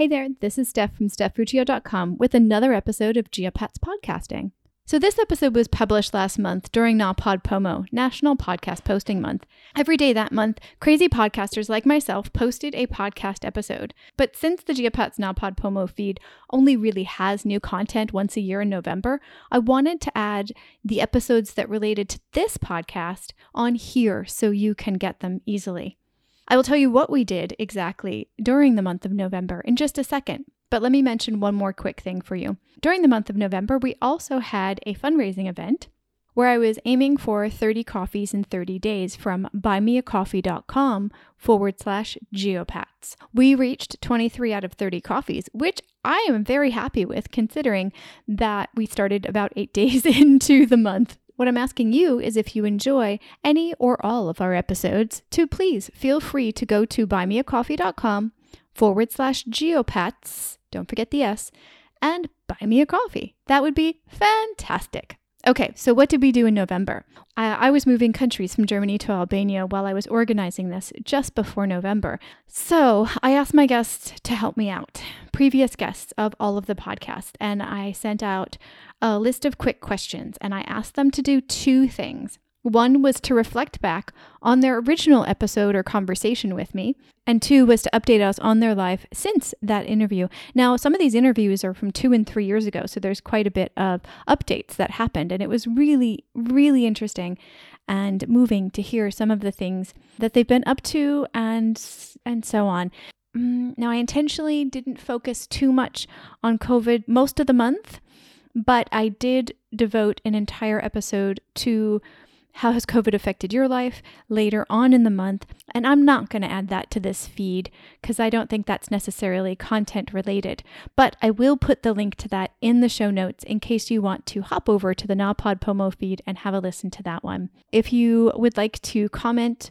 Hey there, this is Steph from StephFuccio.com with another episode of Geopats Podcasting. So, this episode was published last month during NaPodPoMo, National Podcast Posting Month. Every day that month, crazy podcasters like myself posted a podcast episode. But since the Geopats NaPodPoMo feed only really has new content once a year in November, I wanted to add the episodes that related to this podcast on here so you can get them easily. I will tell you what we did exactly during the month of November in just a second. But let me mention one more quick thing for you. During the month of November, we also had a fundraising event where I was aiming for 30 coffees in 30 days from buymeacoffee.com forward slash geopats. We reached 23 out of 30 coffees, which I am very happy with considering that we started about eight days into the month. What I'm asking you is if you enjoy any or all of our episodes, to please feel free to go to buymeacoffee.com forward slash geopats don't forget the S, and buy me a coffee. That would be fantastic. Okay, so what did we do in November? I, I, was moving countries from Germany to Albania while I was organizing this just before November. So I asked my guests to help me out, previous guests of all of the podcasts, and I sent out a list of quick questions and I asked them to do two things. One was to reflect back on their original episode or conversation with me, and two was to update us on their life since that interview. Now, some of these interviews are from two and three years ago, so there's quite a bit of updates that happened, and it was really, really interesting and moving to hear some of the things that they've been up to and and so on. Mm, now, I intentionally didn't focus too much on COVID most of the month, but I did devote an entire episode to how has COVID affected your life later on in the month? And I'm not going to add that to this feed because I don't think that's necessarily content related. But I will put the link to that in the show notes in case you want to hop over to the NaPodPoMo feed and have a listen to that one. If you would like to comment,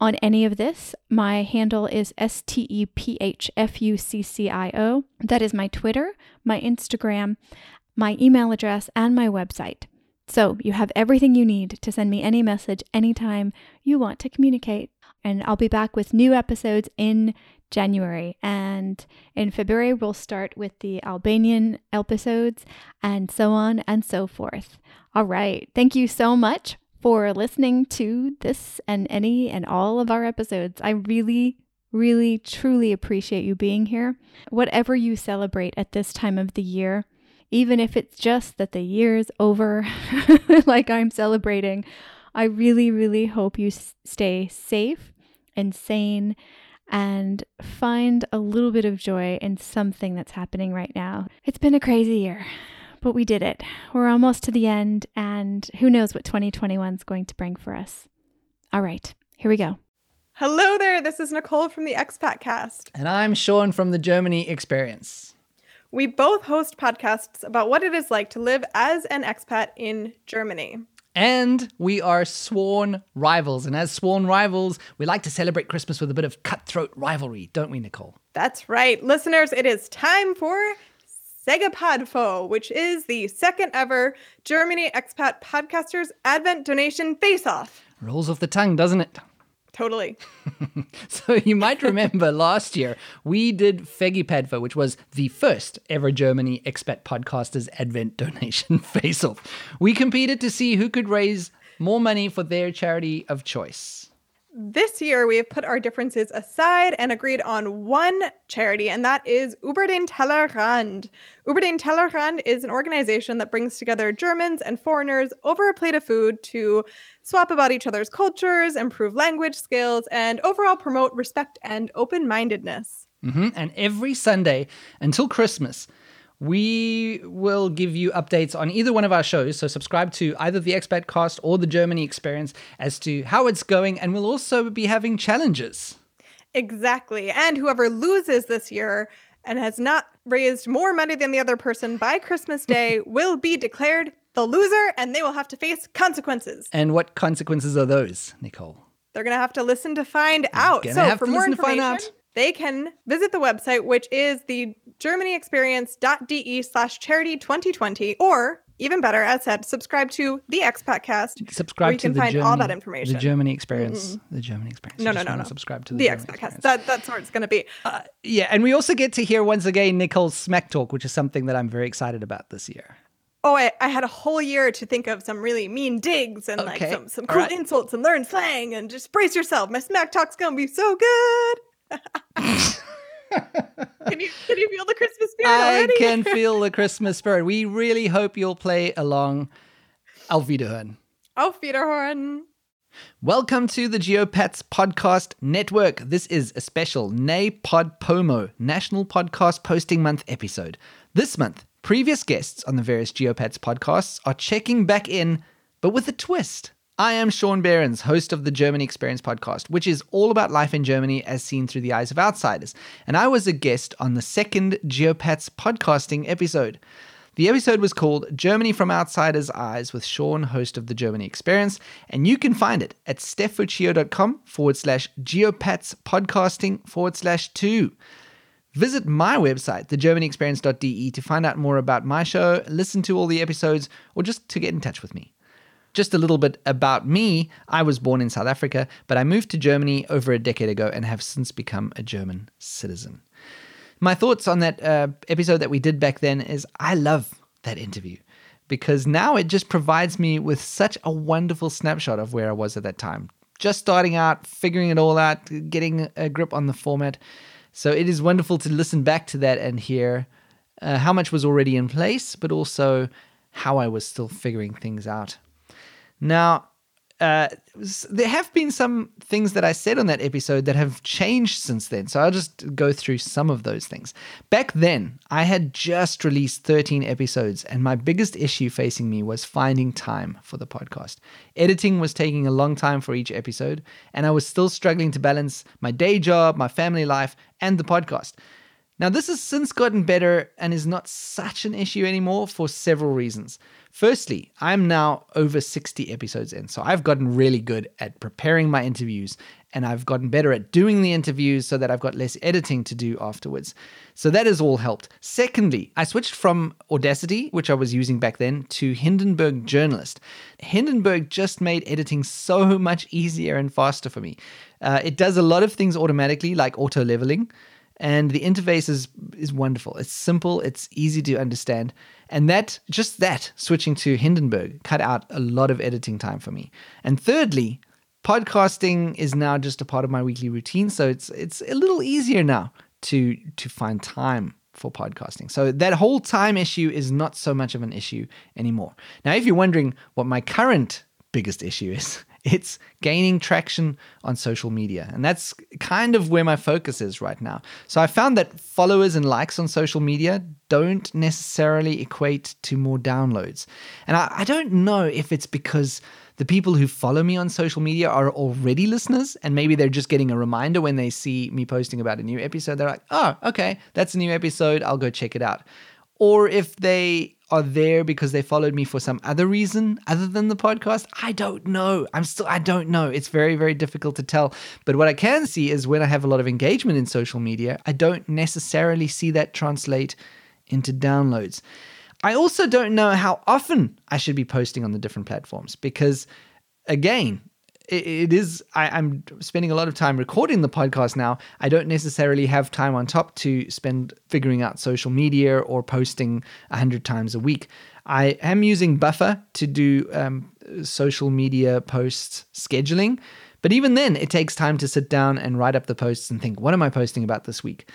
on any of this, my handle is S T E P H F U C C I O. That is my Twitter, my Instagram, my email address, and my website. So you have everything you need to send me any message anytime you want to communicate. And I'll be back with new episodes in January. And in February, we'll start with the Albanian episodes and so on and so forth. All right. Thank you so much for listening to this and any and all of our episodes. I really, really, truly appreciate you being here. Whatever you celebrate at this time of the year, even if it's just that the year is over, like I'm celebrating. I really, really hope you stay safe and sane and find a little bit of joy in something that's happening right now. It's been a crazy year, but we did it. We're almost to the end, and who knows what 2021 is going to bring for us. All right, here we go. Hello there, this is Nicole from the Expat Cast. And I'm Shaun from the Germany Experience. We both host podcasts about what it is like to live as an expat in Germany. And we are sworn rivals. And as sworn rivals, we like to celebrate Christmas with a bit of cutthroat rivalry, don't we, Nicole? That's right. Listeners, it is time for SEGEPADFO, which is the second ever Germany expat podcasters Advent donation face off. Rolls off the tongue, doesn't it? Totally. so you might remember last year we did Fegipadfa, which was the first ever Germany expat podcasters advent donation face off. We competed to see who could raise more money for their charity of choice. This year, we have put our differences aside and agreed on one charity, and that is Über den Tellerrand. Über den Tellerrand is an organization that brings together Germans and foreigners over a plate of food to swap about each other's cultures, improve language skills, and overall promote respect and open mindedness. Mm-hmm. And every Sunday until Christmas, we will give you updates on either one of our shows. So subscribe to either the Expat Cast or the Germany Experience as to how it's going, and we'll also be having challenges. Exactly. And whoever loses this year and has not raised more money than the other person by Christmas Day will be declared the loser and they will have to face consequences. And what consequences are those, Nicole? They're going to have to listen to find out. so, for more information, they can visit the website, which is the germanyexperience.de slash charity 2020, or even better, as said, subscribe to the Expat Cast. Subscribe you to can the find Germany, all that information. The Germany experience. Mm-hmm. The Germany experience. No, no, no, no. Subscribe to the, The Germany Expat Cast. That, that's where it's going to be. Uh, yeah, and we also get to hear once again Nicole's smack talk, which is something that I'm very excited about this year. Oh, I, I had a whole year to think of some really mean digs and like some, some cool right. insults and learn slang and just brace yourself. My smack talk's gonna be so good. Can you can you feel the Christmas spirit I already? can feel the Christmas spirit. We really hope you'll play along. Auf Wiederhören. Auf Wiederhorn. Welcome to the Geopats Podcast Network. This is a special NaPodPoMo National Podcast Posting Month episode. This month, previous guests on the various Geopats podcasts are checking back in, but with a twist. I am Shaun Behrens, host of the Germany Experience podcast, which is all about life in Germany as seen through the eyes of outsiders. And I was a guest on the second Geopats podcasting episode. The episode was called Germany from Outsiders' Eyes with Shaun, host of the Germany Experience, and you can find it at stephfuccio.com forward slash geopats podcasting forward slash two. Visit my website, thegermanyexperience.de, to find out more about my show, listen to all the episodes, or just to get in touch with me. Just a little bit about me. I was born in South Africa, but I moved to Germany over a decade ago and have since become a German citizen. My thoughts on that uh, episode that we did back then is I love that interview because now it just provides me with such a wonderful snapshot of where I was at that time. Just starting out, figuring it all out, getting a grip on the format. So it is wonderful to listen back to that and hear uh, how much was already in place, but also how I was still figuring things out. Now, uh, there have been some things that I said on that episode that have changed since then. So I'll just go through some of those things. Back then, I had just released 13 episodes, and my biggest issue facing me was finding time for the podcast. Editing was taking a long time for each episode, and I was still struggling to balance my day job, my family life, and the podcast. Now, this has since gotten better and is not such an issue anymore for several reasons. Firstly, I'm now over 60 episodes in, so I've gotten really good at preparing my interviews and I've gotten better at doing the interviews so that I've got less editing to do afterwards. So that has all helped. Secondly, I switched from Audacity, which I was using back then, to Hindenburg Journalist. Hindenburg just made editing so much easier and faster for me. Uh, it does a lot of things automatically, like auto leveling and the interface is is wonderful. It's simple, it's easy to understand, and that just that switching to Hindenburg cut out a lot of editing time for me. And thirdly, podcasting is now just a part of my weekly routine, so it's it's a little easier now to to find time for podcasting. So that whole time issue is not so much of an issue anymore. Now, if you're wondering what my current biggest issue is, it's gaining traction on social media. And that's kind of where my focus is right now. So I found that followers and likes on social media don't necessarily equate to more downloads. And I, I don't know if it's because the people who follow me on social media are already listeners and maybe they're just getting a reminder when they see me posting about a new episode. They're like, oh, okay, that's a new episode. I'll go check it out. Or if they are there because they followed me for some other reason other than the podcast, I don't know. I'm still, I don't know. It's very, very difficult to tell. But what I can see is when I have a lot of engagement in social media, I don't necessarily see that translate into downloads. I also don't know how often I should be posting on the different platforms because, again, it, is I, I'm spending a lot of time recording the podcast now. I don't necessarily have time on top to spend figuring out social media or posting a hundred times a week. I am using Buffer to do um, social media post scheduling, but even then, it takes time to sit down and write up the posts and think, what am I posting about this week?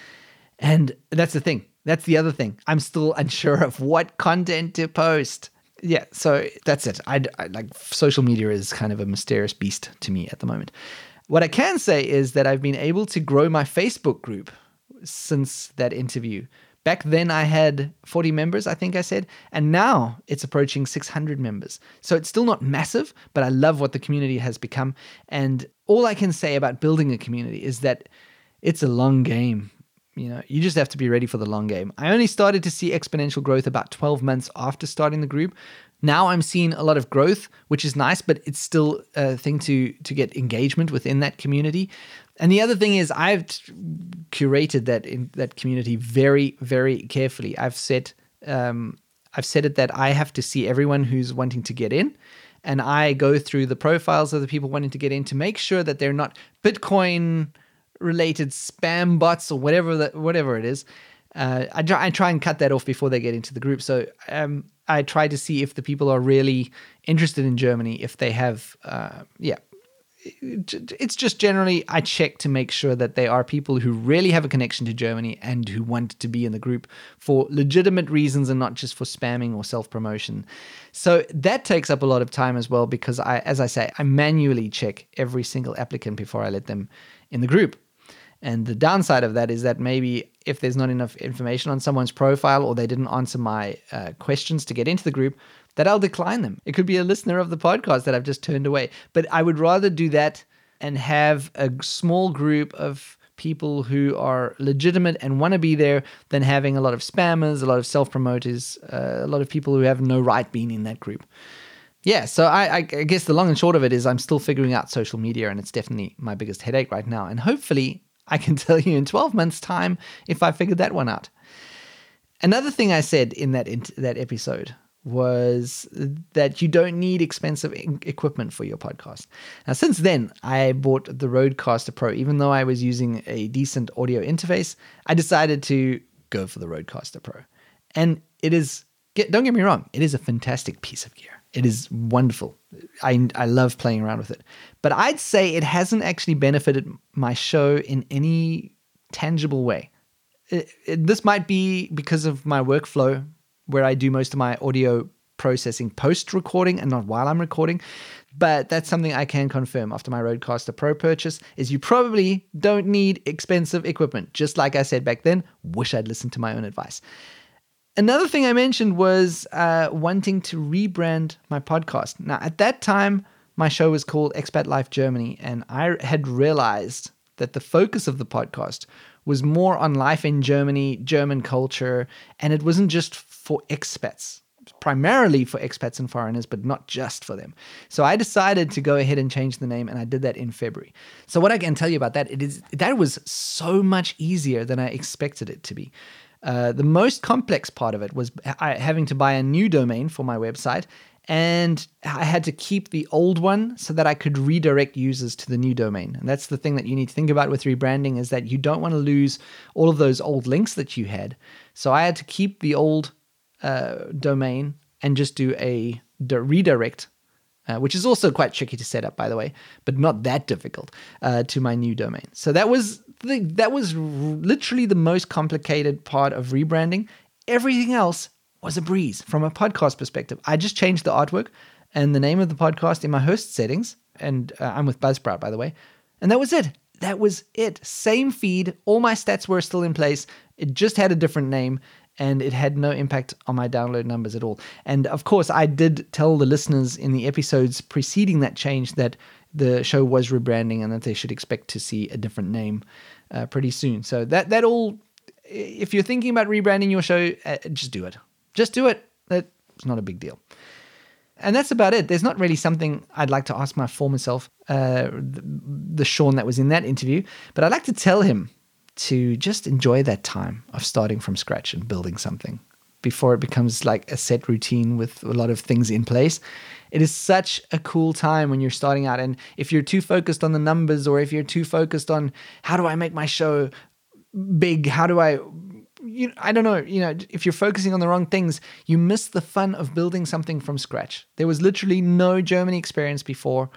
And that's the thing. That's the other thing. I'm still unsure of what content to post. Yeah, so that's it. I, I like social media is kind of a mysterious beast to me at the moment. What I can say is that I've been able to grow my Facebook group since that interview. Back then, I had 40 members, I think I said, and now it's approaching 600 members. So it's still not massive, but I love what the community has become. And all I can say about building a community is that it's a long game. You know, you just have to be ready for the long game. I only started to see exponential growth about 12 months after starting the group. Now I'm seeing a lot of growth, which is nice, but it's still a thing to to get engagement within that community. And the other thing is I've curated that in that community very very carefully. I've set um, I've said it that I have to see everyone who's wanting to get in. And I go through the profiles of the people wanting to get in to make sure that they're not Bitcoin related spam bots or whatever that whatever it is. Uh, I, try, I try and cut that off before they get into the group. So um, I try to see if the people are really interested in Germany, if they have, uh, yeah, it's just generally I check to make sure that they are people who really have a connection to Germany and who want to be in the group for legitimate reasons and not just for spamming or self promotion. So that takes up a lot of time as well because I, as I say, I manually check every single applicant before I let them in the group. And the downside of that is that maybe if there's not enough information on someone's profile or they didn't answer my uh, questions to get into the group, that I'll decline them. It could be a listener of the podcast that I've just turned away. But I would rather do that and have a small group of people who are legitimate and want to be there than having a lot of spammers, a lot of self promoters, uh, a lot of people who have no right being in that group. Yeah, so I, I, guess the long and short of it is I'm still figuring out social media, and it's definitely my biggest headache right now. And hopefully, I can tell you in 12 months' time if I figured that one out. Another thing I said in that in that episode was that you don't need expensive equipment for your podcast. Now, since then, I bought the Rodecaster Pro. Even though I was using a decent audio interface, I decided to go for the Rodecaster Pro. And it is, don't get me wrong, it is a fantastic piece of gear. It is wonderful. I, I love playing around with it. But I'd say it hasn't actually benefited my show in any tangible way. It, it, this might be because of my workflow where I do most of my audio processing post recording and not while I'm recording. But that's something I can confirm after my Rodecaster Pro purchase is you probably don't need expensive equipment. Just like I said back then, wish I'd listened to my own advice. Another thing I mentioned was uh, wanting to rebrand my podcast. Now, at that time, my show was called Expat Life Germany, and I had realized that the focus of the podcast was more on life in Germany, German culture, and it wasn't just for expats, primarily for expats and foreigners, but not just for them. So I decided to go ahead and change the name, and I did that in February. So what I can tell you about that, it is that was so much easier than I expected it to be. Uh, the most complex part of it was having to buy a new domain for my website and I had to keep the old one so that I could redirect users to the new domain. And that's the thing that you need to think about with rebranding is that you don't want to lose all of those old links that you had. So I had to keep the old uh, domain and just do a redirect, uh, which is also quite tricky to set up, by the way, but not that difficult uh, to my new domain. So that was the, that was literally the most complicated part of rebranding. Everything else was a breeze from a podcast perspective. I just changed the artwork and the name of the podcast in my host settings, and uh, I'm with Buzzsprout, by the way, and that was it. That was it. Same feed. All my stats were still in place. It just had a different name and it had no impact on my download numbers at all. And of course, I did tell the listeners in the episodes preceding that change that the show was rebranding and that they should expect to see a different name uh, pretty soon. So that that all, if you're thinking about rebranding your show, uh, just do it. Just do it. It's not a big deal. And that's about it. There's not really something I'd like to ask my former self, uh, the, the Shaun that was in that interview, but I'd like to tell him to just enjoy that time of starting from scratch and building something before it becomes like a set routine with a lot of things in place. It is such a cool time when you're starting out. And if you're too focused on the numbers or if you're too focused on how do I make my show big, how do I you I don't know, you know, if you're focusing on the wrong things, you miss the fun of building something from scratch. There was literally no Germany experience before.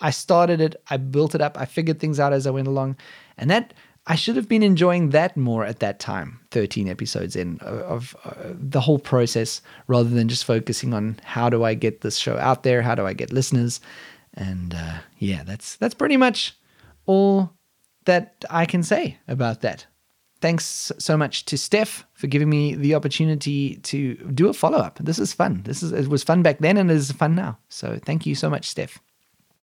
I started it, I built it up, I figured things out as I went along. And that I should have been enjoying that more at that time, 13 episodes in of, of uh, the whole process rather than just focusing on how do I get this show out there, how do I get listeners? And uh, yeah, that's that's pretty much all that I can say about that. Thanks so much to Steph for giving me the opportunity to do a follow up. This is fun. This is it was fun back then and it is fun now. So thank you so much, Steph.